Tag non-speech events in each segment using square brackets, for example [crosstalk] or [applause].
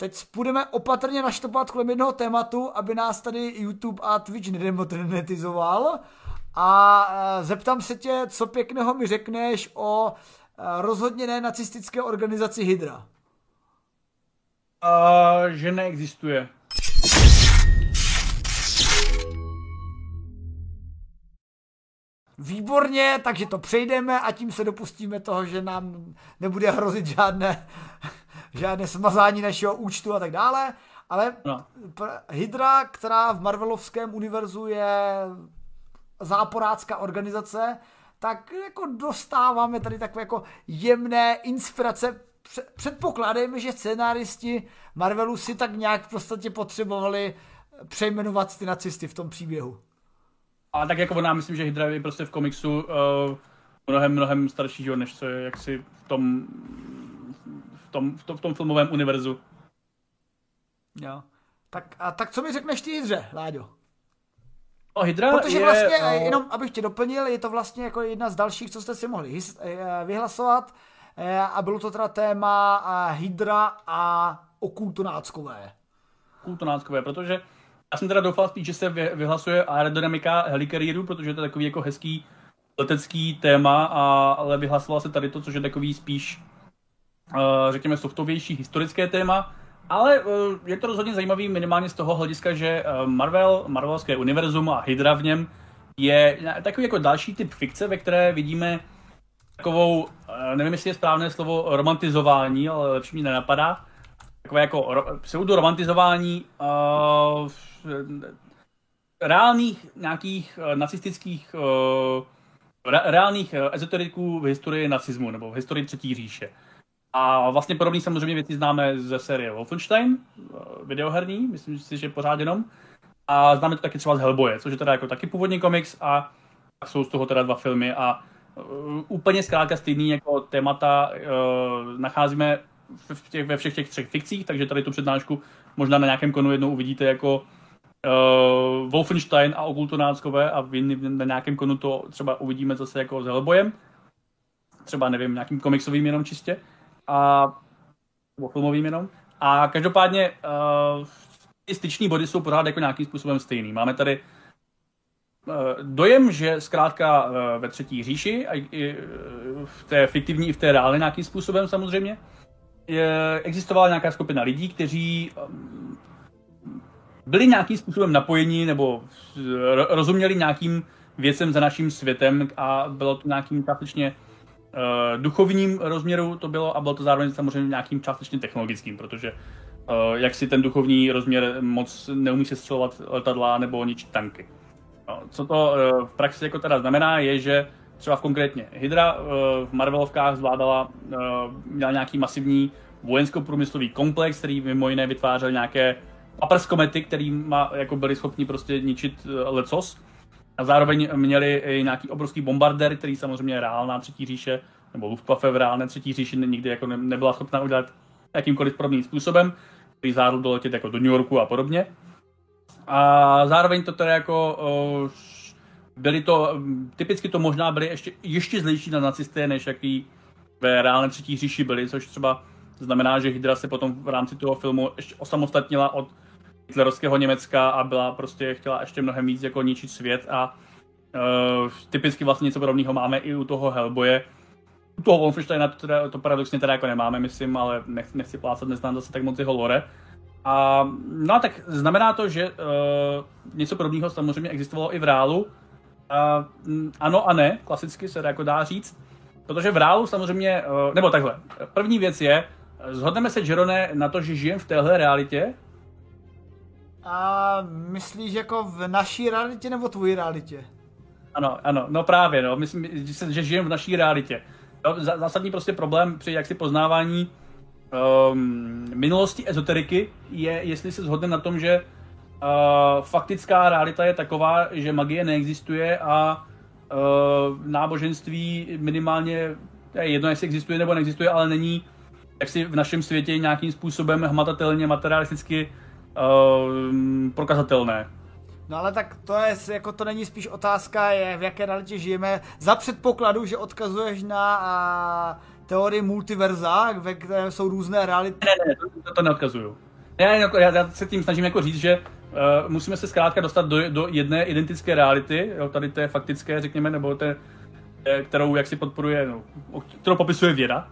teď budeme opatrně naštopat kolem jednoho tématu, aby nás tady YouTube a Twitch nedemonetizoval. A eh, zeptám se tě, co pěkného mi řekneš o eh, rozhodně ne nacistické organizaci Hydra. Uh, že neexistuje. Výborně, takže to přejdeme a tím se dopustíme toho, že nám nebude hrozit žádné, žádné smazání našeho účtu a tak dále. Ale no. Hydra, která v Marvelovském univerzu je záporácká organizace, tak jako dostáváme tady takové jako jemné inspirace. Předpokládejme, že scénáristi Marvelu si tak nějak v podstatě potřebovali přejmenovat ty nacisty v tom příběhu. A tak jako ona, myslím, že Hydra je prostě v komiksu uh, mnohem, mnohem starší, než co je jaksi v tom, tom, v tom, v tom filmovém univerzu. Jo. Tak, a tak co mi řekneš ty Hydře, Láďo? O, Hydra Protože je, vlastně, o... jenom abych tě doplnil, je to vlastně jako jedna z dalších, co jste si mohli eh, vyhlasovat eh, a bylo to teda téma Hydra a okultonáckové. Okultonáckové, protože já jsem teda doufal spíš, že se vyhlasuje aerodynamika helikarieru, protože to je takový jako hezký letecký téma, a, ale vyhlasoval se tady to, což je takový spíš, řekněme, softovější historické téma. Ale uh, je to rozhodně zajímavý minimálně z toho hlediska, že uh, Marvel, Marvelské univerzum a Hydra v něm je takový jako další typ fikce, ve které vidíme takovou, nevím, jestli je správné slovo romantizování, ale lepší mi nenapadá, takové jako pseudo-romantizování uh, reálných nějakých uh, nacistických uh, re, reálných uh, ezoteriků v historii nacismu nebo v historii třetí říše. A vlastně podobné samozřejmě věci známe ze série Wolfenstein, videoherní, myslím si, že pořád jenom. A známe to taky třeba z Hellboye, což je teda jako taky původní komiks a jsou z toho teda dva filmy a uh, úplně zkrátka stejný jako témata uh, nacházíme v těch, ve všech těch třech fikcích, takže tady tu přednášku možná na nějakém konu jednou uvidíte jako uh, Wolfenstein a okultonáckové a v na nějakém konu to třeba uvidíme zase jako s Hellboyem. Třeba, nevím, nějakým komiksovým jenom čistě. A, nebo filmovým jenom. A každopádně uh, ty styční body jsou pořád jako nějakým způsobem stejný. Máme tady uh, dojem, že zkrátka uh, ve třetí říši, a i v té fiktivní i v té reálné nějakým způsobem samozřejmě, existovala nějaká skupina lidí, kteří um, byli nějakým způsobem napojeni nebo rozuměli nějakým věcem za naším světem a bylo to nějakým částečně uh, duchovním rozměru to bylo a bylo to zároveň samozřejmě nějakým částečně technologickým, protože uh, jak si ten duchovní rozměr moc neumí se střelovat letadla nebo ničit tanky. No, co to uh, v praxi jako teda znamená, je, že třeba v konkrétně Hydra uh, v Marvelovkách zvládala, uh, měla nějaký masivní vojensko-průmyslový komplex, který mimo jiné vytvářel nějaké paprskomety, který má, jako byli schopni prostě ničit lecos. A zároveň měli i nějaký obrovský bombardér, který samozřejmě reálná třetí říše, nebo Luftwaffe v reálné třetí říši nikdy jako ne, nebyla schopna udělat jakýmkoliv podobným způsobem, který zvládl doletět jako do New Yorku a podobně. A zároveň to teda jako byli to, typicky to možná byli ještě, ještě zlejší na nacisté, než jaký ve reálné třetí říši byli, což třeba znamená, že Hydra se potom v rámci toho filmu ještě osamostatnila od hitlerovského Německa a byla prostě, chtěla ještě mnohem víc jako ničit svět a uh, typicky vlastně něco podobného máme i u toho Hellboye. U toho Wolfensteina to, teda, to paradoxně teda jako nemáme, myslím, ale nech, nechci plácat, neznám zase tak moc jeho lore. A, no a tak znamená to, že uh, něco podobného samozřejmě existovalo i v reálu, Uh, ano a ne, klasicky se jako dá říct. Protože v reálu samozřejmě, uh, nebo takhle, první věc je, zhodneme se, Jerone, na to, že žijem v téhle realitě? A myslíš jako v naší realitě nebo tvojí realitě? Ano, ano, no právě, no, myslím, že žijem v naší realitě. No, zásadní prostě problém při jaksi poznávání um, minulosti ezoteriky je, jestli se shodneme na tom, že Uh, faktická realita je taková, že magie neexistuje a uh, náboženství minimálně, je jedno, jestli existuje nebo neexistuje, ale není si v našem světě nějakým způsobem hmatatelně, materialisticky uh, prokazatelné. No ale tak to je, jako to není spíš otázka, je, v jaké realitě žijeme, za předpokladu, že odkazuješ na a, teorii multiverza, ve které jsou různé reality. Ne, ne, to, to, to neodkazuju. Já, jako, já, já se tím snažím jako říct, že uh, musíme se zkrátka dostat do, do jedné identické reality, jo, tady té faktické, řekněme, nebo té, eh, kterou jak si podporuje, no, kterou popisuje věda.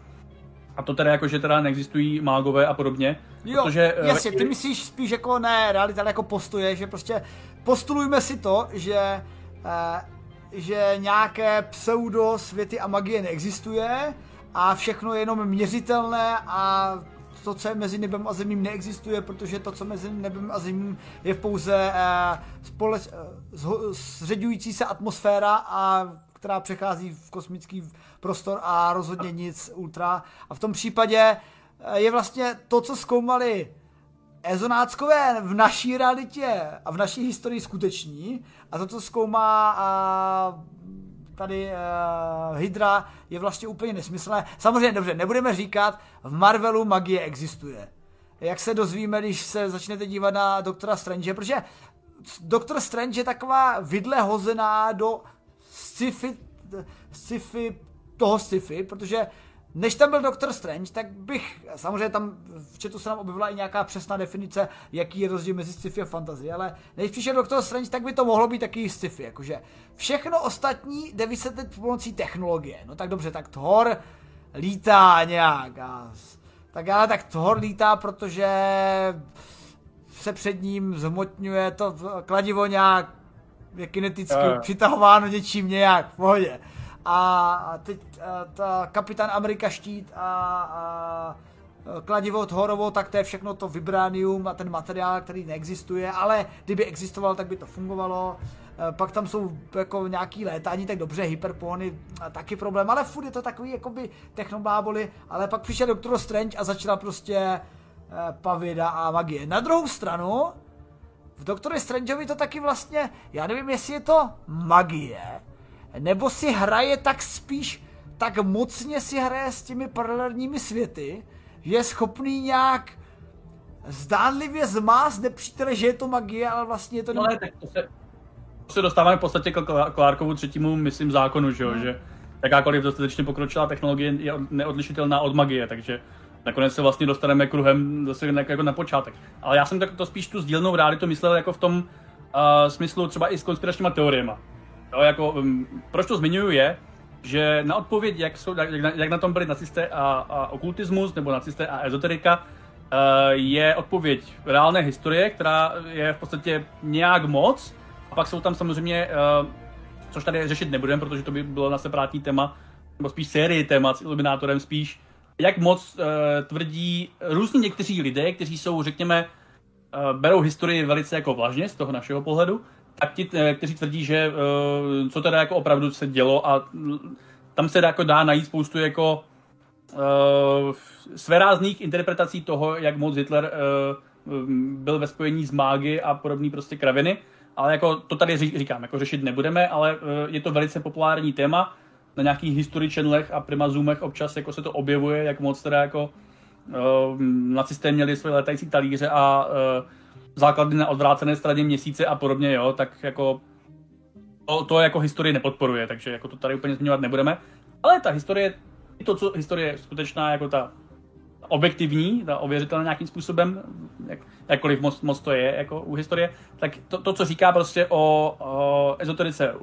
A to teda jako, že teda neexistují mágové a podobně. Jo, protože, uh, jasně, ty myslíš spíš jako ne realita, ale jako postoje, že prostě postulujme si to, že uh, že nějaké pseudo světy a magie neexistuje a všechno je jenom měřitelné a to, co je mezi nebem a zemím, neexistuje, protože to, co mezi nebem a zemím, je pouze uh, spole- uh, zředující se atmosféra, a, která přechází v kosmický prostor a rozhodně nic ultra. A v tom případě uh, je vlastně to, co zkoumali ezonáckové v naší realitě a v naší historii skuteční a to, co zkoumá a tady uh, Hydra je vlastně úplně nesmyslné. Samozřejmě dobře, nebudeme říkat, v Marvelu magie existuje. Jak se dozvíme, když se začnete dívat na Doktora Strange, protože Doktor Strange je taková vidle hozená do sci-fi, sci-fi toho sci-fi, protože než tam byl Doctor Strange, tak bych, samozřejmě tam v chatu se nám objevila i nějaká přesná definice, jaký je rozdíl mezi sci-fi a fantasy, ale než přišel Doctor Strange, tak by to mohlo být taky sci-fi, jakože všechno ostatní jde vysvětlit pomocí technologie. No tak dobře, tak Thor lítá nějak a tak ale tak Thor lítá, protože se před ním zhmotňuje to kladivo nějak je kineticky přitahováno něčím nějak v pohodě a teď a ta kapitán Amerika štít a, a kladivo Thorovo, tak to je všechno to vibránium a ten materiál, který neexistuje, ale kdyby existoval, tak by to fungovalo. E, pak tam jsou jako nějaký létání, tak dobře, hyperpony, taky problém, ale furt je to takový jakoby technobáboli, ale pak přišel Doktor Strange a začala prostě pavěda a magie. Na druhou stranu, v Doktore Strangeovi to taky vlastně, já nevím, jestli je to magie, nebo si hraje tak spíš, tak mocně si hraje s těmi paralelními světy, že je schopný nějak zdánlivě zmást nepřítele, že je to magie, ale vlastně je to... No, ale tak to se, to se dostáváme v podstatě k Clarkovu třetímu, myslím, zákonu, že jo, hmm. že jakákoliv dostatečně pokročilá technologie je neodlišitelná od magie, takže nakonec se vlastně dostaneme kruhem zase jako na počátek. Ale já jsem tak to spíš tu sdílnou realitu myslel jako v tom uh, smyslu třeba i s konspiračníma teoriema. Jo, jako, um, proč to zmiňuji je, že na odpověď, jak, jsou, jak, na, jak na tom byli nacisté a, a okultismus, nebo nacisté a ezoterika, uh, je odpověď reálné historie, která je v podstatě nějak moc. A pak jsou tam samozřejmě, uh, což tady řešit nebudeme, protože to by bylo na separátní téma, nebo spíš série témat s iluminátorem spíš, jak moc uh, tvrdí různí někteří lidé, kteří jsou, řekněme, berou historii velice jako vlažně z toho našeho pohledu, tak ti, eh, kteří tvrdí, že uh, co teda jako opravdu se dělo a tam se jako dá najít spoustu jako uh, svérázných interpretací toho, jak moc Hitler uh, byl ve spojení s mágy a podobný prostě kraviny, ale jako to tady říkám, jako řešit nebudeme, ale uh, je to velice populární téma, na nějakých history channelech a primazumech občas jako se to objevuje, jak moc teda jako uh, nacisté měli své letající talíře a uh, základy na odvrácené straně měsíce a podobně, jo, tak jako to, to jako historie nepodporuje, takže jako to tady úplně zmiňovat nebudeme. Ale ta historie, to, co historie je skutečná, jako ta objektivní, ta ověřitelná nějakým způsobem, jak, jakkoliv moc, moc to je jako u historie, tak to, to co říká prostě o, o ezoterice,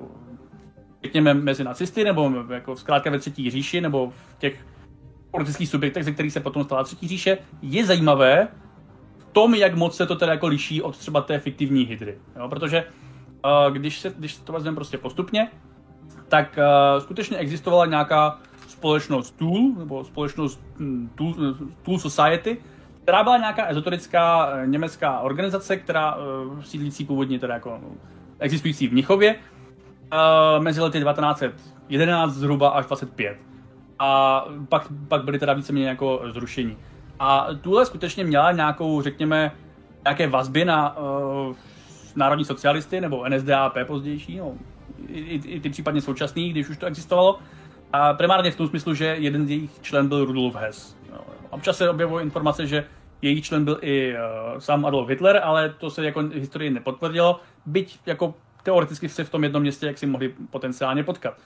řekněme mezi nacisty, nebo jako zkrátka ve třetí říši, nebo v těch politických subjektech, ze kterých se potom stala třetí říše, je zajímavé, tom, jak moc se to teda jako liší od třeba té fiktivní hydry. Jo? Protože uh, když, se, když to vezmeme prostě postupně, tak uh, skutečně existovala nějaká společnost Tool, nebo společnost hm, Tool, Tool Society, která byla nějaká ezoterická uh, německá organizace, která uh, sídlící původně teda jako existující v Mnichově, uh, mezi lety 1911 zhruba až 25. A pak, pak byly teda víceméně jako zrušení. A tuhle skutečně měla nějakou, řekněme, nějaké vazby na uh, národní socialisty nebo NSDAP pozdější, no, i, i, ty případně současný, když už to existovalo. A primárně v tom smyslu, že jeden z jejich člen byl Rudolf Hess. No, občas se objevují informace, že jejich člen byl i uh, sám Adolf Hitler, ale to se jako historii nepotvrdilo, byť jako teoreticky se v tom jednom městě jak si mohli potenciálně potkat.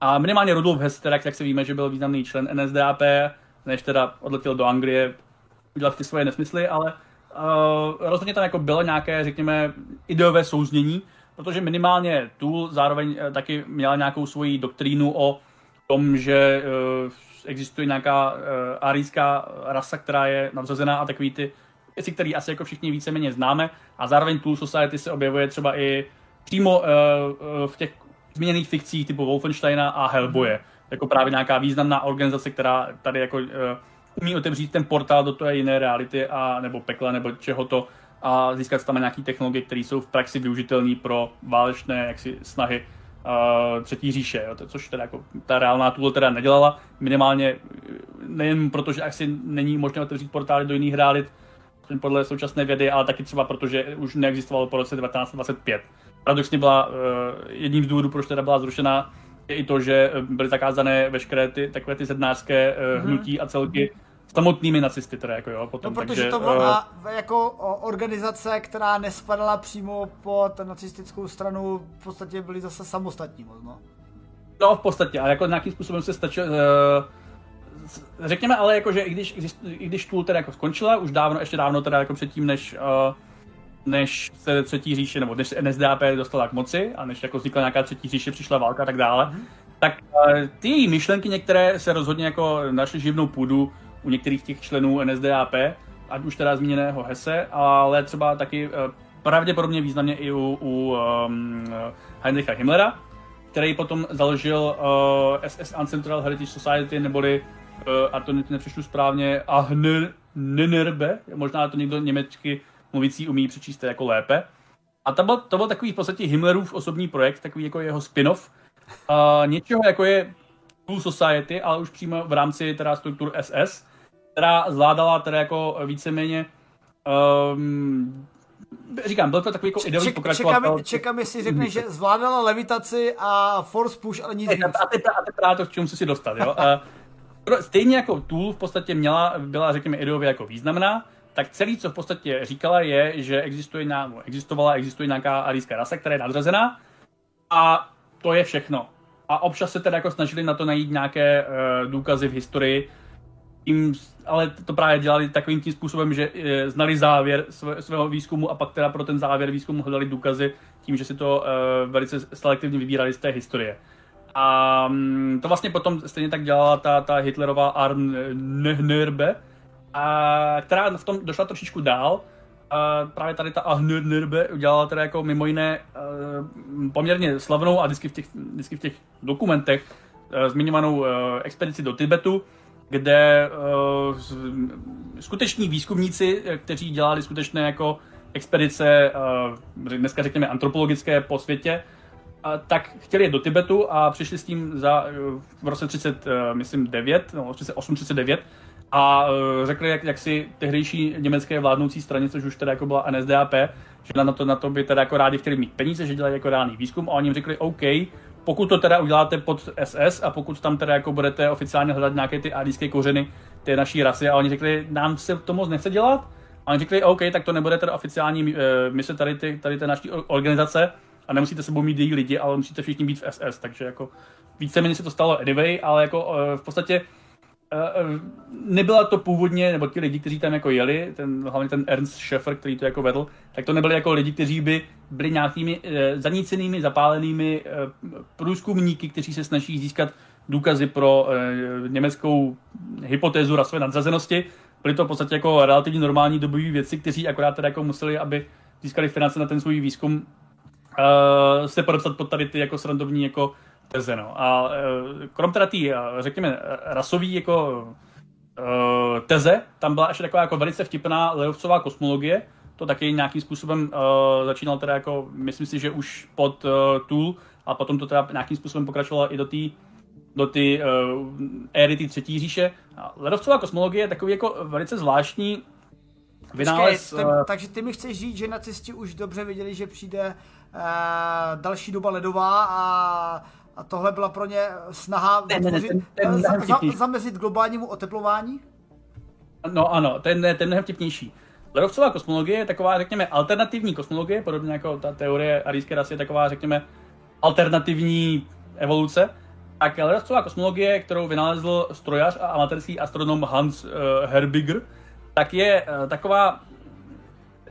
A minimálně Rudolf Hess, teda, jak se víme, že byl významný člen NSDAP, než teda odletěl do Anglie udělat ty svoje nesmysly, ale uh, rozhodně tam jako bylo nějaké, řekněme, ideové souznění, protože minimálně Tool zároveň uh, taky měla nějakou svoji doktrínu o tom, že uh, existuje nějaká uh, arijská rasa, která je nadřazená a takový ty věci, které asi jako všichni víceméně známe a zároveň Tool Society se objevuje třeba i přímo uh, uh, v těch zmíněných fikcích typu Wolfensteina a Hellboye. Jako právě nějaká významná organizace, která tady jako uh, umí otevřít ten portál do té jiné reality a nebo pekla nebo čeho to a získat tam nějaké technologie, které jsou v praxi využitelné pro válečné jaksi, snahy uh, třetí říše, jo, to, což teda jako ta reálná tool teda nedělala, minimálně nejen proto, že asi není možné otevřít portály do jiných realit, podle současné vědy, ale taky třeba proto, že už neexistovalo po roce 1925. Paradoxně byla uh, jedním z důvodů, proč teda byla zrušena, i to, že byly zakázané veškeré ty takové ty zednářské uh, hnutí a celky samotnými nacisty teda jako jo. Potom, no, protože takže, to byla uh, jako organizace, která nespadala přímo pod nacistickou stranu, v podstatě byli zase samostatní no. No v podstatě, ale jako nějakým způsobem se stačilo, uh, řekněme ale jako, že i když, i když Tool teda jako skončila, už dávno, ještě dávno teda jako předtím, než, uh, než se třetí říše, nebo než NSDAP dostala k moci a než jako vznikla nějaká třetí říše, přišla válka a tak dále, mm-hmm. tak uh, ty její myšlenky některé se rozhodně jako našly živnou půdu u některých těch členů NSDAP, ať už teda zmíněného Hesse, ale třeba taky uh, pravděpodobně významně i u, u um, Heinricha Himmlera, který potom založil uh, SS Ancestral Heritage Society, neboli uh, a to nepřečtu správně, Ahnrbe, možná to někdo německy mluvící umí přečíst jako lépe. A to byl, to byl takový v podstatě Himmlerův osobní projekt, takový jako jeho spin-off. Uh, něčeho jako je Cool Society, ale už přímo v rámci teda struktur SS, která zvládala teda jako víceméně um, říkám, byl to takový jako ideový Ček, pokračovatel. Čekám, čekám, jestli řekne, že zvládala levitaci a force push, ale nic víc. A teď a právě to, k čemu si dostat, jo. [laughs] stejně jako Tool v podstatě měla, byla, řekněme, ideově jako významná, tak celý, co v podstatě říkala, je, že existuje, no, existovala, existuje nějaká arijská rasa, která je nadřazená a to je všechno. A občas se teda jako snažili na to najít nějaké uh, důkazy v historii, tím, ale to právě dělali takovým tím způsobem, že uh, znali závěr své, svého výzkumu a pak teda pro ten závěr výzkumu hledali důkazy tím, že si to uh, velice selektivně vybírali z té historie. A um, to vlastně potom stejně tak dělala ta, ta Hitlerová Arnnerbe, a která v tom došla trošičku dál. A právě tady ta Arnnerbe udělala teda jako mimo jiné uh, poměrně slavnou a vždycky v těch, vždycky v těch dokumentech uh, zmiňovanou uh, expedici do Tibetu, kde skuteční výzkumníci, kteří dělali skutečné jako expedice, dneska řekněme antropologické po světě, a tak chtěli jet do Tibetu a přišli s tím za, v roce 30, eh, myslím 9, no 38, 39 a eh, řekli, jak, jak si tehdejší německé vládnoucí straně, což už teda jako byla NSDAP, že na to, na to by teda jako rádi chtěli mít peníze, že dělají jako reálný výzkum. A oni jim řekli OK, pokud to teda uděláte pod SS a pokud tam teda jako budete oficiálně hledat nějaké ty arijské kořeny té naší rasy. A oni řekli, nám se to moc nechce dělat, a oni řekli, OK, tak to nebude teda oficiální eh, mise tady, ty, tady té naší organizace, a nemusíte sebou mít její lidi, ale musíte všichni být v SS, takže jako víceméně se to stalo anyway, ale jako uh, v podstatě uh, nebyla to původně, nebo ti lidi, kteří tam jako jeli, ten, hlavně ten Ernst Schäfer, který to jako vedl, tak to nebyli jako lidi, kteří by byli nějakými zanícenými, zapálenými průzkumníky, kteří se snaží získat důkazy pro německou hypotézu rasové nadřazenosti. Byly to v podstatě jako relativně normální dobové věci, kteří akorát teda jako museli, aby získali finance na ten svůj výzkum, uh, se podepsat pod tady ty jako srandovní jako teze, no. A uh, krom teda tý, uh, řekněme, rasový jako uh, teze, tam byla ještě taková jako velice vtipná ledovcová kosmologie, to taky nějakým způsobem uh, začínal teda jako, myslím si, že už pod uh, Tool a potom to teda nějakým způsobem pokračovalo i do té do ty uh, éry té třetí říše. Ledovcová kosmologie je takový jako velice zvláštní vynález. Počkej, uh, takže ty mi chceš říct, že nacisti už dobře věděli, že přijde Eh, další doba ledová a, a tohle byla pro ně snaha ne, ne, ne, ten, ten za, zamezit globálnímu oteplování? No ano, ten, ten mnohem vtipnější. Ledovcová kosmologie je taková, řekněme, alternativní kosmologie, podobně jako ta teorie arijské rasy je taková, řekněme, alternativní evoluce. Tak ledovcová kosmologie, kterou vynalezl strojař a amatérský astronom Hans uh, Herbiger, tak je uh, taková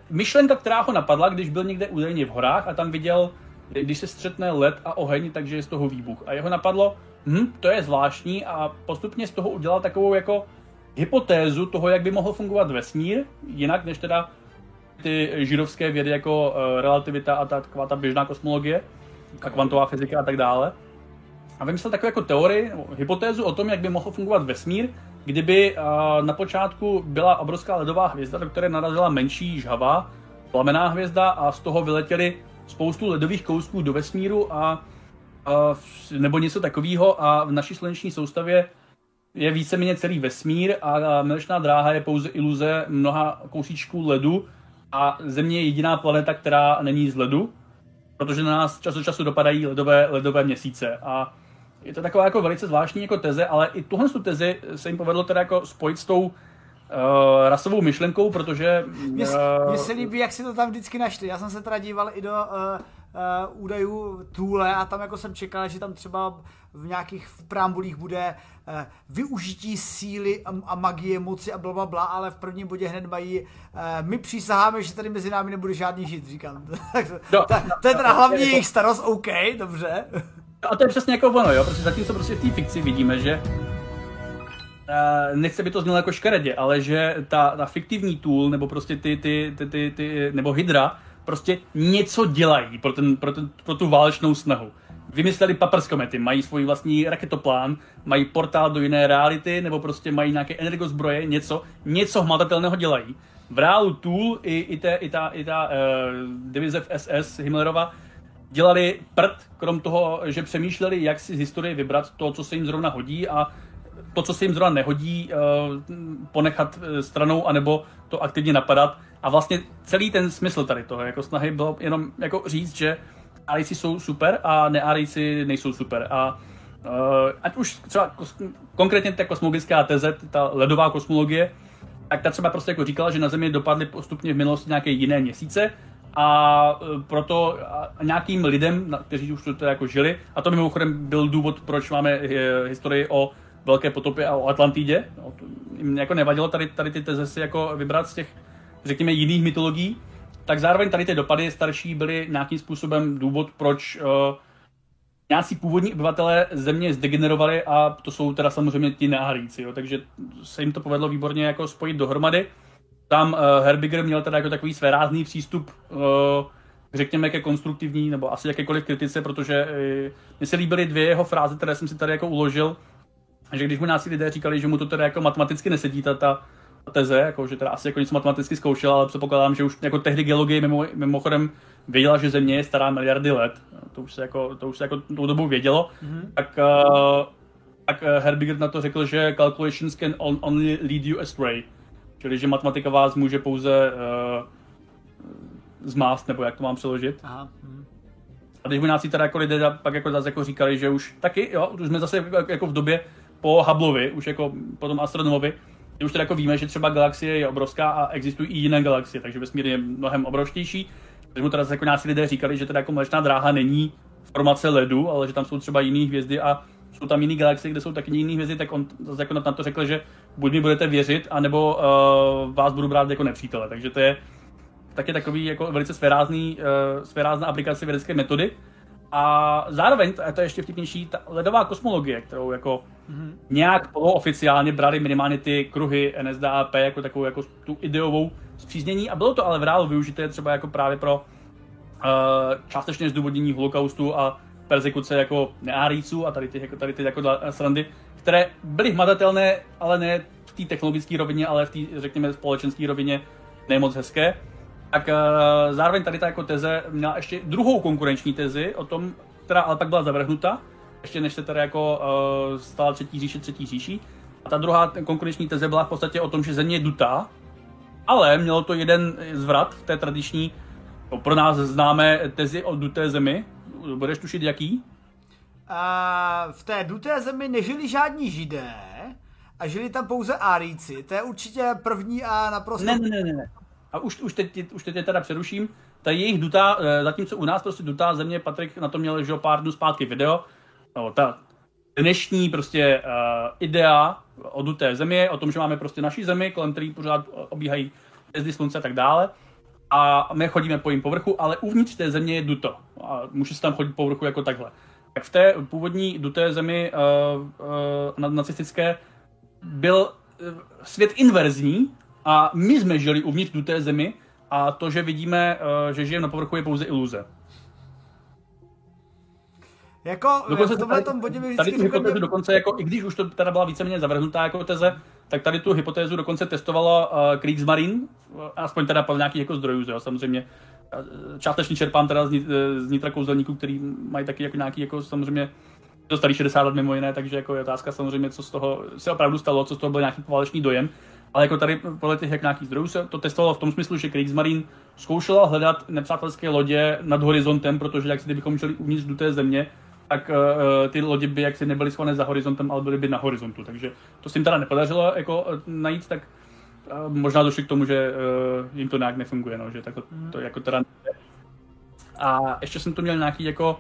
myšlenka, která ho napadla, když byl někde údajně v horách a tam viděl, když se střetne led a oheň, takže je z toho výbuch. A jeho napadlo, hm, to je zvláštní a postupně z toho udělal takovou jako hypotézu toho, jak by mohl fungovat vesmír, jinak než teda ty židovské vědy jako uh, relativita a ta, taková ta běžná kosmologie a kvantová fyzika a tak dále. A vymyslel takovou jako teorii, hypotézu o tom, jak by mohl fungovat vesmír, kdyby uh, na počátku byla obrovská ledová hvězda, do které narazila menší žhavá plamená hvězda a z toho vyletěly spoustu ledových kousků do vesmíru a, a nebo něco takového a v naší sluneční soustavě je víceméně celý vesmír a Mlečná dráha je pouze iluze mnoha kousíčků ledu a Země je jediná planeta, která není z ledu, protože na nás čas od času dopadají ledové, ledové měsíce a je to taková jako velice zvláštní jako teze, ale i tuhle tu tezi se jim povedlo teda jako spojit s tou uh, rasovou myšlenkou, protože... Mně uh, se líbí, jak si to tam vždycky našli. Já jsem se teda díval i do uh, uh, údajů Tůle a tam jako jsem čekal, že tam třeba v nějakých preambulích bude uh, využití síly a, a magie, moci a blablabla, bla, bla, ale v prvním bodě hned mají uh, my přísaháme, že tady mezi námi nebude žádný žid, říkám. [laughs] no, to, to je teda hlavní jejich starost, OK, dobře. A to je přesně jako ono, jo, protože zatímco prostě v té fikci vidíme, že Uh, nechce by to znělo jako škaredě, ale že ta, ta fiktivní tool, nebo prostě ty, ty, ty, ty, ty nebo Hydra, prostě něco dělají pro, ten, pro, ten, pro tu válečnou snahu. Vymysleli paperskomety, mají svůj vlastní raketoplán, mají portál do jiné reality, nebo prostě mají nějaké energozbroje, něco, něco hmatatelného dělají. V reálu Tool i, i, te, i ta, i ta uh, divize v SS Himmlerova dělali prd, krom toho, že přemýšleli, jak si z historie vybrat to, co se jim zrovna hodí a to, co se jim zrovna nehodí, eh, ponechat eh, stranou anebo to aktivně napadat. A vlastně celý ten smysl tady toho jako snahy bylo jenom jako říct, že Arejci jsou super a nearejci nejsou super. A uh, ať už třeba kos- konkrétně ta kosmologická teze, ta ledová kosmologie, tak ta třeba prostě jako říkala, že na Zemi dopadly postupně v minulosti nějaké jiné měsíce a proto nějakým lidem, kteří už to jako žili, a to mimochodem byl důvod, proč máme historii o velké potopě a o Atlantidě. No, to jim jako nevadilo tady, tady ty teze si jako vybrat z těch, řekněme, jiných mytologií. Tak zároveň tady ty dopady starší byly nějakým způsobem důvod, proč uh, nějací původní obyvatelé země zdegenerovali a to jsou teda samozřejmě ti neahlíci, takže se jim to povedlo výborně jako spojit dohromady. Tam uh, Herbiger měl teda jako takový svérázný přístup uh, řekněme, ke konstruktivní nebo asi jakékoliv kritice, protože uh, mně se líbily dvě jeho fráze, které jsem si tady jako uložil. Že když mu nás lidé říkali, že mu to teda jako matematicky nesedí, ta, ta teze, jako, že teda asi jako něco matematicky zkoušel, ale předpokládám, že už jako tehdy geologie mimo, mimochodem věděla, že Země je stará miliardy let, to už se jako, to už se jako tou dobu vědělo, mm-hmm. tak, uh, tak eh, Herbiger na to řekl, že calculations can only lead you astray, čili že matematika vás může pouze uh, zmást, nebo jak to mám přeložit. Aha. Mm. A když nás teda jako lidé pak jako zase jako říkali, že už taky, jo, už jsme zase jako v době, po Hubbleovi, už jako po tom astronomovi, už teda jako víme, že třeba galaxie je obrovská a existují i jiné galaxie, takže vesmír je mnohem obrovštější. Takže mu teda jako nějaký lidé říkali, že teda jako mlečná dráha není formace ledu, ale že tam jsou třeba jiné hvězdy a jsou tam jiné galaxie, kde jsou taky jiné hvězdy, tak on jako na to řekl, že buď mi budete věřit, anebo uh, vás budu brát jako nepřítele. Takže to je taky takový jako velice svérázný, uh, svérázná aplikace vědecké metody. A zároveň, a to je ještě vtipnější, ta ledová kosmologie, kterou jako mm-hmm. nějak polooficiálně brali minimálně ty kruhy NSDAP jako takovou jako tu ideovou zpříznění a bylo to ale v reálu využité třeba jako právě pro uh, částečné zdůvodnění holokaustu a persekuce jako neáríců a tady ty, jako, tady ty jako srandy, které byly hmatatelné, ale ne v té technologické rovině, ale v té, řekněme, společenské rovině nemoc hezké. Tak uh, zároveň tady ta jako teze měla ještě druhou konkurenční tezi o tom, která ale pak byla zavrhnuta, ještě než se tady jako uh, stala třetí říše, třetí říší. A ta druhá konkurenční teze byla v podstatě o tom, že země je dutá, ale mělo to jeden zvrat v té tradiční, no, pro nás známé tezi o duté zemi. Budeš tušit jaký? Uh, v té duté zemi nežili žádní židé a žili tam pouze áríci. To je určitě první a naprosto... Ne, ne, ne, ne a už, už, teď, už teď je teda přeruším, ta jejich dutá, eh, zatímco u nás prostě dutá země, Patrik na to měl že pár dnů zpátky video, no, ta dnešní prostě uh, idea o duté země, o tom, že máme prostě naší zemi, kolem který pořád obíhají hvězdy slunce a tak dále. A my chodíme po jím povrchu, ale uvnitř té země je duto a může se tam chodit po povrchu jako takhle. Tak v té původní duté zemi uh, uh, nacistické byl uh, svět inverzní a my jsme žili uvnitř duté zemi a to, že vidíme, uh, že žijeme na povrchu, je pouze iluze. Jako dokonce v tomhle tom bodě mi tady tu hypotézu mě... dokonce, jako, i když už to teda byla víceméně zavrhnutá jako teze, tak tady tu hypotézu dokonce testovala uh, Kriegsmarine, aspoň teda po nějakých jako zdrojů, jo, samozřejmě. Částečně čerpám teda z, z nitra kouzelníků, který mají taky jako nějaký, jako samozřejmě to starý 60 let mimo jiné, takže jako je otázka samozřejmě, co z toho se opravdu stalo, co z toho byl nějaký poválečný dojem. Ale jako tady podle těch jak nějakých zdrojů se to testovalo v tom smyslu, že Kriegsmarine zkoušela hledat nepřátelské lodě nad horizontem, protože jak si kdybychom šli uvnitř do té země, tak uh, ty lodi by jaksi nebyly schované za horizontem, ale byly by na horizontu. Takže to se jim teda nepodařilo jako uh, najít, tak uh, možná došli k tomu, že uh, jim to nějak nefunguje, no, že tak to, to jako teda A ještě jsem tu měl nějaký jako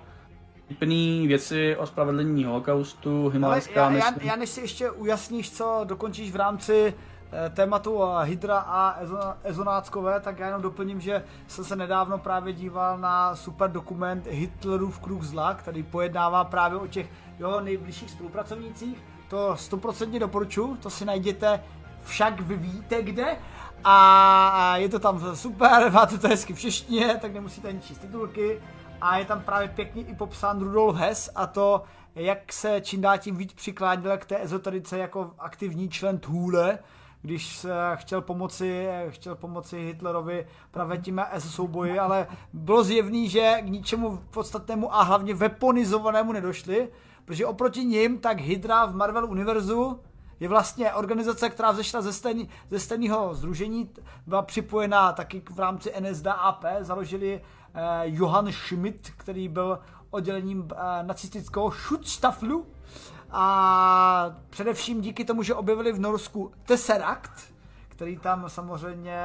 vtipný věci o spravedlení holokaustu, himalajská... Já, já, já, než si ještě ujasníš, co dokončíš v rámci Eh, tématu Hydra a Ezonáckové, tak já jenom doplním, že jsem se nedávno právě díval na super dokument Hitlerův kruh zla, který pojednává právě o těch jeho nejbližších spolupracovnících. To stoprocentně doporučuji, to si najděte však vy víte kde. A je to tam super, [laughs] máte to hezky v češtině, tak nemusíte ani číst titulky. A je tam právě pěkně i popsán Rudolf Hess a to, jak se čím dál tím víc přikláněl k té ezoterice jako aktivní člen Thule, když chtěl pomoci, chtěl pomoci Hitlerovi právě tím S souboji, ale bylo zjevný, že k ničemu podstatnému a hlavně weaponizovanému nedošli, protože oproti nim tak Hydra v Marvel univerzu je vlastně organizace, která vzešla ze, stejný, ze stejného združení, byla připojená taky v rámci NSDAP, založili eh, Johann Schmidt, který byl oddělením eh, nacistického Schutzstafflu, a především díky tomu, že objevili v Norsku Tesseract, který tam samozřejmě...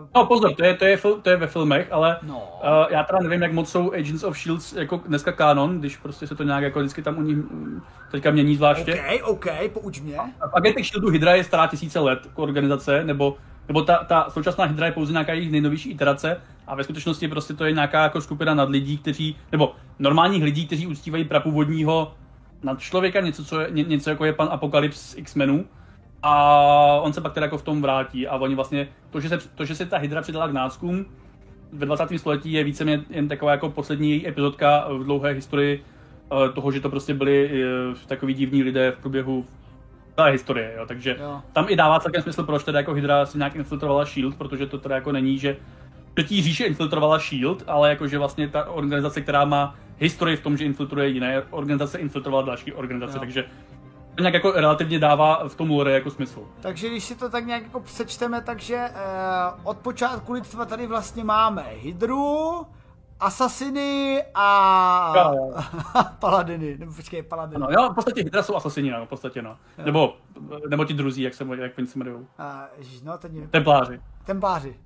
Uh... No pozor, to je, to, je, to je ve filmech, ale no. uh, já teda nevím, jak moc jsou Agents of S.H.I.E.L.D. jako dneska kanon, když prostě se to nějak jako vždycky tam u nich mm, teďka mění zvláště. OK, OK, pouč mě. V Agentech S.H.I.E.L.D.u Hydra je stará tisíce let jako organizace, nebo, nebo ta, ta současná Hydra je pouze nějaká jejich nejnovější iterace a ve skutečnosti prostě to je nějaká jako skupina nad lidí, kteří, nebo normálních lidí, kteří uctívají prapůvodního nad člověka, něco, co je, ně, něco jako je pan Apokalyps X-Menů. A on se pak teda jako v tom vrátí a oni vlastně, to, že se, to, že se ta Hydra přidala k náckům ve 20. století je víceméně jen taková jako poslední epizodka v dlouhé historii eh, toho, že to prostě byli eh, takový divní lidé v průběhu celé historie, jo. takže jo. tam i dává celkem smysl, proč teda jako Hydra si nějak infiltrovala SHIELD, protože to teda jako není, že třetí říše infiltrovala SHIELD, ale jakože vlastně ta organizace, která má historii v tom, že infiltruje jiné organizace, infiltrovala další organizace, no. takže to nějak jako relativně dává v tom lore jako smysl. Takže když si to tak nějak jako přečteme, takže eh, od počátku lidstva tady vlastně máme Hydru, Asasiny a jo, jo. [laughs] paladiny, nebo počkej, paladiny. No, jo, v podstatě Hydra jsou asasini, no, v podstatě, no. Nebo, nebo ti druzí, jak se, jak oni se jmenují. No, ten Templáři. Templáři.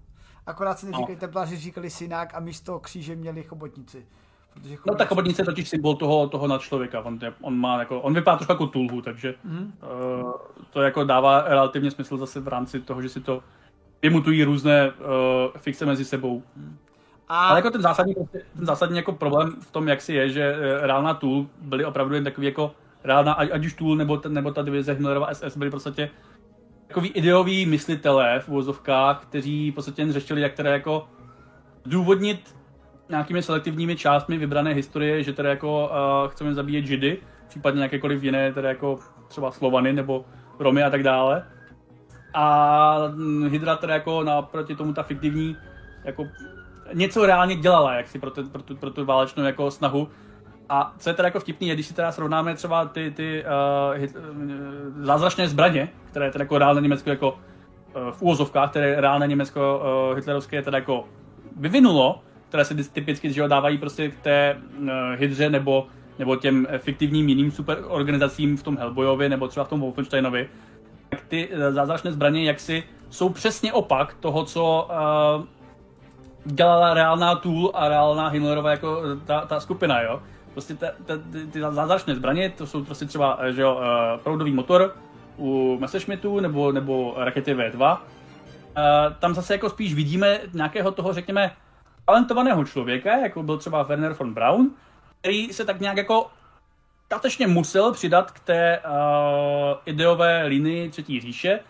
Akorát se neříkají no. templáři, říkali synák a místo kříže měli chobotnici. No tak chobotnice je totiž symbol toho, toho nad člověka. On, on, má jako, on vypadá trošku jako tulhu, takže mm. uh, to jako dává relativně smysl zase v rámci toho, že si to vymutují různé uh, fikce mezi sebou. Mm. A... Ale jako ten zásadní, ten zásadní jako problém v tom, jak si je, že uh, reálná tool byly opravdu jen takový jako reálná, ať už tool nebo, nebo ta divize Himmelerova SS byly podstatě takový ideoví myslitelé v uvozovkách, kteří v podstatě jen řešili, jak teda jako důvodnit nějakými selektivními částmi vybrané historie, že teda jako uh, chceme zabíjet židy, případně jakékoliv jiné, teda jako třeba Slovany nebo Romy a tak dále. A Hydra teda jako naproti tomu ta fiktivní jako něco reálně dělala, jak si pro, ten, pro, tu, pro tu válečnou jako snahu. A co je teda jako vtipný, je, když si teda srovnáme třeba ty, ty uh, hit, uh, zázračné zbraně, které teda jako reálné Německo jako uh, v úvozovkách, které reálné Německo uh, hitlerovské teda jako vyvinulo, které se typicky že dávají prostě k té uh, hydře nebo, nebo těm fiktivním jiným super organizacím v tom Hellboyovi nebo třeba v tom Wolfensteinovi, tak ty uh, zázračné zbraně jaksi jsou přesně opak toho, co uh, dělala reálná Tool a reálná Himmlerova jako ta, ta skupina, jo. Prostě ta, ta, ty, ty zázračné zbraně, to jsou prostě třeba že jo, uh, proudový motor u Messerschmittů nebo, nebo rakety V2, tam zase jako spíš vidíme nějakého toho, řekněme, talentovaného člověka, jako byl třeba Werner von Braun, který se tak nějak jako částečně musel přidat k té uh, ideové linii Třetí říše,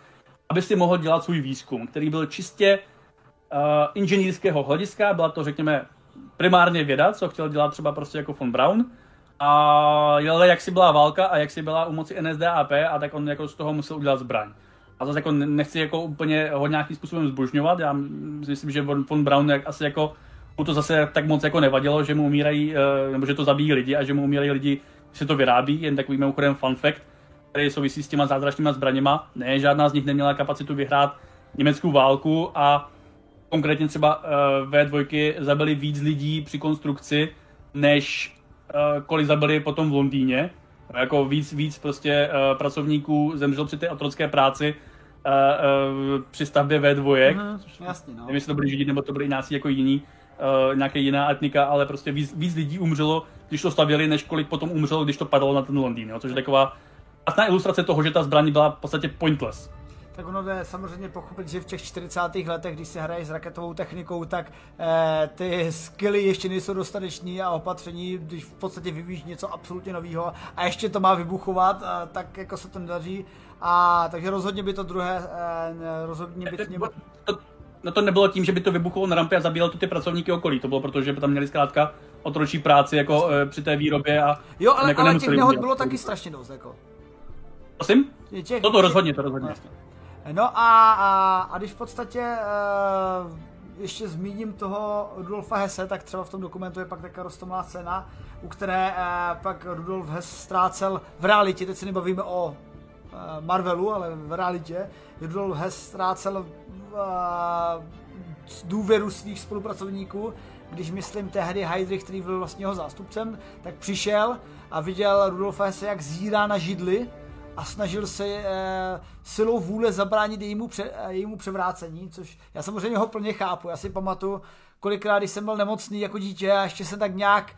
aby si mohl dělat svůj výzkum, který byl čistě uh, inženýrského hlediska, byla to, řekněme, primárně věda, co chtěl dělat třeba prostě jako von Braun. A ale jak si byla válka a jak si byla u moci NSDAP a tak on jako z toho musel udělat zbraň. A zase jako nechci jako úplně ho nějakým způsobem zbožňovat, já myslím, že von, Braun jak, asi jako mu to zase tak moc jako nevadilo, že mu umírají, uh, nebo že to zabíjí lidi a že mu umírají lidi, se to vyrábí, jen takový mimochodem fun fact, který souvisí s těma zázračnýma zbraněma. Ne, žádná z nich neměla kapacitu vyhrát německou válku a konkrétně třeba uh, V2 zabili víc lidí při konstrukci, než uh, kolik zabili potom v Londýně. Jako víc, víc prostě uh, pracovníků zemřelo při té otrocké práci uh, uh, při stavbě V2. Mm, jasně, no. Nevím, jestli to byli židi, nebo to byli nějací jako jiní, uh, nějaké jiná etnika, ale prostě víc, víc lidí umřelo, když to stavěli, než kolik potom umřelo, když to padalo na ten Londýn. Jo? Což je taková krásná ilustrace toho, že ta zbraň byla v podstatě pointless tak ono jde samozřejmě pochopit, že v těch 40. letech, když se hraje s raketovou technikou, tak eh, ty skilly ještě nejsou dostateční a opatření, když v podstatě vyvíjíš něco absolutně nového a ještě to má vybuchovat, eh, tak jako se to nedaří. A takže rozhodně by to druhé, eh, rozhodně by to mělo... No to nebylo tím, že by to vybuchlo na rampě a zabíjel to ty pracovníky okolí, to bylo proto, že by tam měli zkrátka otročí práci jako e, při té výrobě a Jo, ale, jako ale těch nehod bylo taky strašně dost, jako. Prosím? Těch, no to rozhodně, to rozhodně. Vlastně. No a, a, a když v podstatě uh, ještě zmíním toho Rudolfa Hesse, tak třeba v tom dokumentu je pak taková rostomá scéna, u které uh, pak Rudolf Hess ztrácel v realitě, teď se nebavíme o uh, Marvelu, ale v realitě, Rudolf Hess ztrácel uh, důvěru svých spolupracovníků, když myslím tehdy Heydrich, který byl vlastně jeho zástupcem, tak přišel a viděl Rudolfa Hesse, jak zírá na židli, a snažil se e, silou vůle zabránit jejímu, pře, eh, jejímu převrácení, což já samozřejmě ho plně chápu. Já si pamatuju, kolikrát, když jsem byl nemocný jako dítě a ještě jsem tak nějak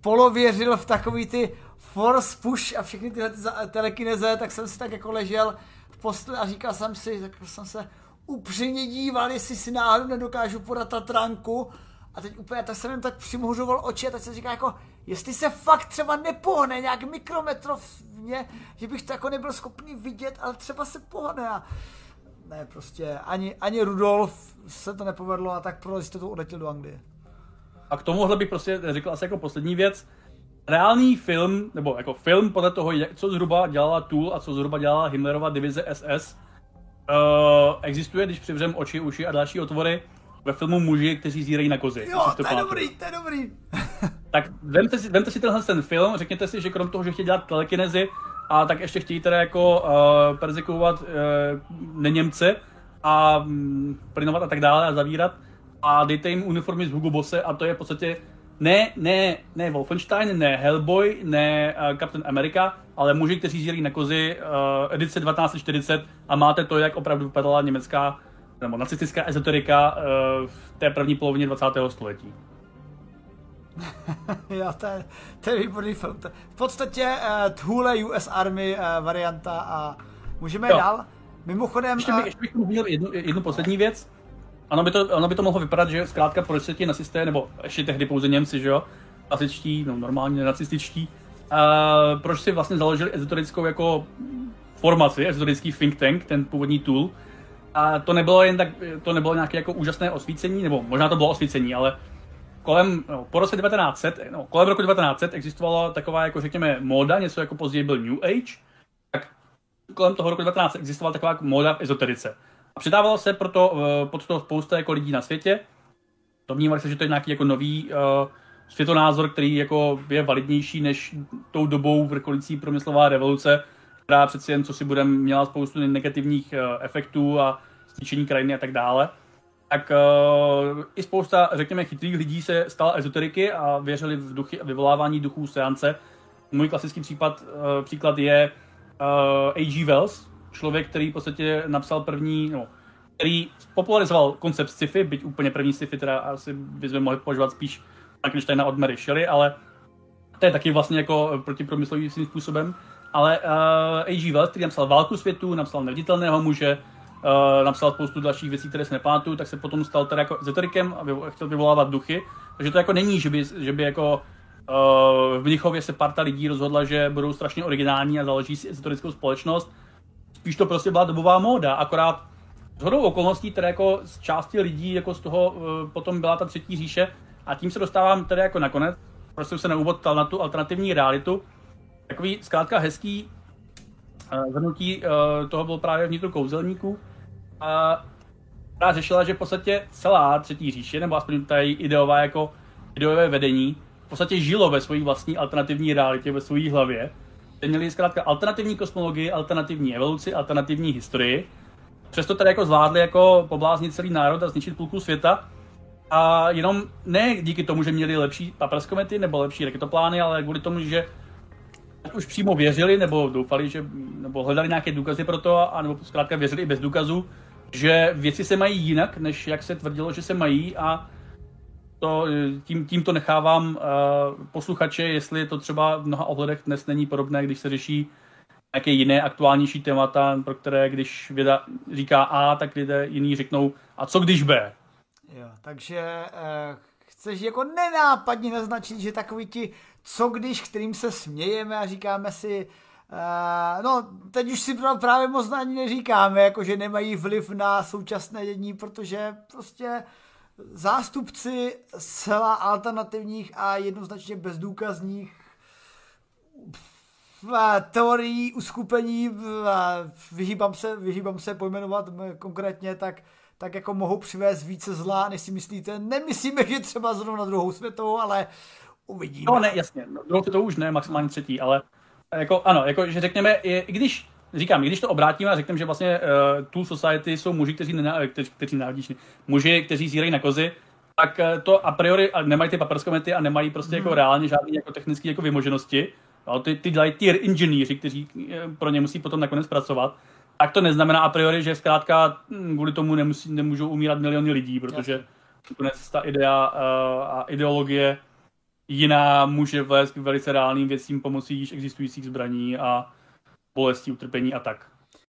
polověřil v takový ty force push a všechny tyhle telekineze, tak jsem si tak jako ležel v posteli a říkal jsem si, tak jsem se upřímně díval, jestli si náhodou nedokážu podat Tatranku a teď úplně tak jsem jim tak přimhuřoval oči a teď se říká jako, jestli se fakt třeba nepohne nějak mikrometrovně, že bych to jako nebyl schopný vidět, ale třeba se pohne a ne, prostě ani, ani Rudolf se to nepovedlo a tak pro jste to odletěl do Anglie. A k tomuhle bych prostě řekl asi jako poslední věc. Reálný film, nebo jako film podle toho, co zhruba dělala Tool a co zhruba dělala Himmlerova divize SS, uh, eh, existuje, když přivřem oči, uši a další otvory, ve filmu muži, kteří zírají na kozy. Jo, to, je dobrý, to je dobrý. [laughs] tak vemte si, vemte si tenhle ten film, řekněte si, že krom toho, že chtějí dělat telekinezi, a tak ještě chtějí teda jako uh, perzekovat uh, neněmce a um, plynovat a tak dále a zavírat a dejte jim uniformy z Hugo Bosse a to je v podstatě ne, ne, ne Wolfenstein, ne Hellboy, ne uh, Captain America, ale muži, kteří zírají na kozy uh, edice 1940 a máte to, jak opravdu vypadala německá nebo nacistická ezoterika uh, v té první polovině 20. století. [laughs] jo, to je, to je výborný film. V podstatě uh, Thule US Army uh, varianta a můžeme jo. dál. Mimochodem... Ještě, by, ještě bych měl jednu, jednu poslední věc. Ono by, to, ono by to mohlo vypadat, že zkrátka proč se ti nacisté, nebo ještě tehdy pouze Němci, že jo, klasičtí, no normálně nacističtí, uh, proč si vlastně založili ezoterickou jako formaci, ezoterický think tank, ten původní tool, a to nebylo jen tak, to nebylo nějaké jako úžasné osvícení, nebo možná to bylo osvícení, ale kolem, no, po roce 1900, no, kolem roku 1900 existovala taková, jako řekněme, móda, něco jako později byl New Age, tak kolem toho roku 1900 existovala taková móda v ezoterice. A přidávalo se proto uh, pod to spousta jako lidí na světě. Domnívali se, že to je nějaký jako nový uh, světonázor, který jako je validnější než tou dobou vrkolící promyslová revoluce, která přeci jen, co si budeme, měla spoustu negativních uh, efektů a zničení krajiny a tak dále. Tak uh, i spousta, řekněme, chytrých lidí se stala ezoteriky a věřili v duchy a vyvolávání duchů seance. Můj klasický případ, uh, příklad je uh, A.G. Wells, člověk, který v podstatě napsal první, no, který popularizoval koncept sci-fi, byť úplně první sci-fi, teda asi bychom mohli považovat spíš Frankensteina od Mary Shelley, ale to je taky vlastně jako protipromyslový svým způsobem ale uh, A.G. Wells, který napsal Válku světů, napsal Neviditelného muže, uh, napsal spoustu dalších věcí, které se nepamatuju, tak se potom stal teda jako ezoterikem a chtěl vyvolávat duchy. Takže to jako není, že by, že by jako uh, v Mnichově se parta lidí rozhodla, že budou strašně originální a založí si ezoterickou společnost. Spíš to prostě byla dobová móda, akorát z hodou okolností, které jako z části lidí, jako z toho uh, potom byla ta třetí říše, a tím se dostávám tedy jako nakonec, proč jsem se na úvod na tu alternativní realitu. Takový zkrátka hezký uh, zhrnutí uh, toho byl právě vnitru kouzelníků. A která řešila, že v podstatě celá třetí říše, nebo aspoň tady ideová jako ideové vedení, v podstatě žilo ve své vlastní alternativní realitě, ve své hlavě. Měli zkrátka alternativní kosmologii, alternativní evoluci, alternativní historii. Přesto tedy jako zvládli jako pobláznit celý národ a zničit půlku světa. A jenom ne díky tomu, že měli lepší papraskomety nebo lepší raketoplány, ale kvůli tomu, že už přímo věřili, nebo doufali, že, nebo hledali nějaké důkazy pro to, a nebo zkrátka věřili i bez důkazů, že věci se mají jinak, než jak se tvrdilo, že se mají a to, tím, tím to nechávám uh, posluchače, jestli to třeba v mnoha ohledech dnes není podobné, když se řeší nějaké jiné aktuálnější témata, pro které když věda říká A, tak lidé jiní řeknou a co když B? Jo, takže uh, chceš jako nenápadně naznačit, že takový ti co když, kterým se smějeme a říkáme si, Uh, no, teď už si právě moc ani neříkáme, jako že nemají vliv na současné dění, protože prostě zástupci zcela alternativních a jednoznačně bezdůkazních teorií uskupení, vyhýbám se, vyhýbám se pojmenovat konkrétně, tak, tak jako mohou přivést více zla, než si myslíte. Nemyslíme, že třeba zrovna druhou světovou, ale uvidíme. No ne, jasně, no, druhou světovou už ne, maximálně třetí, ale jako, ano, jako, že řekněme, i, i když říkám, i když to obrátíme a řekneme, že vlastně uh, Tool Society jsou muži, kteří, nená, kteří, kteří náhodíš, muži, kteří zírají na kozy, tak uh, to a priori a nemají ty paperskomety a nemají prostě hmm. jako reálně žádné jako technické jako vymoženosti. No, ty, ty dělají tier inženýři, kteří eh, pro ně musí potom nakonec pracovat. Tak to neznamená a priori, že zkrátka kvůli tomu nemusí, nemůžou umírat miliony lidí, protože nakonec ta idea uh, a ideologie jiná může vést k velice reálným věcím pomocí již existujících zbraní a bolestí, utrpení a tak.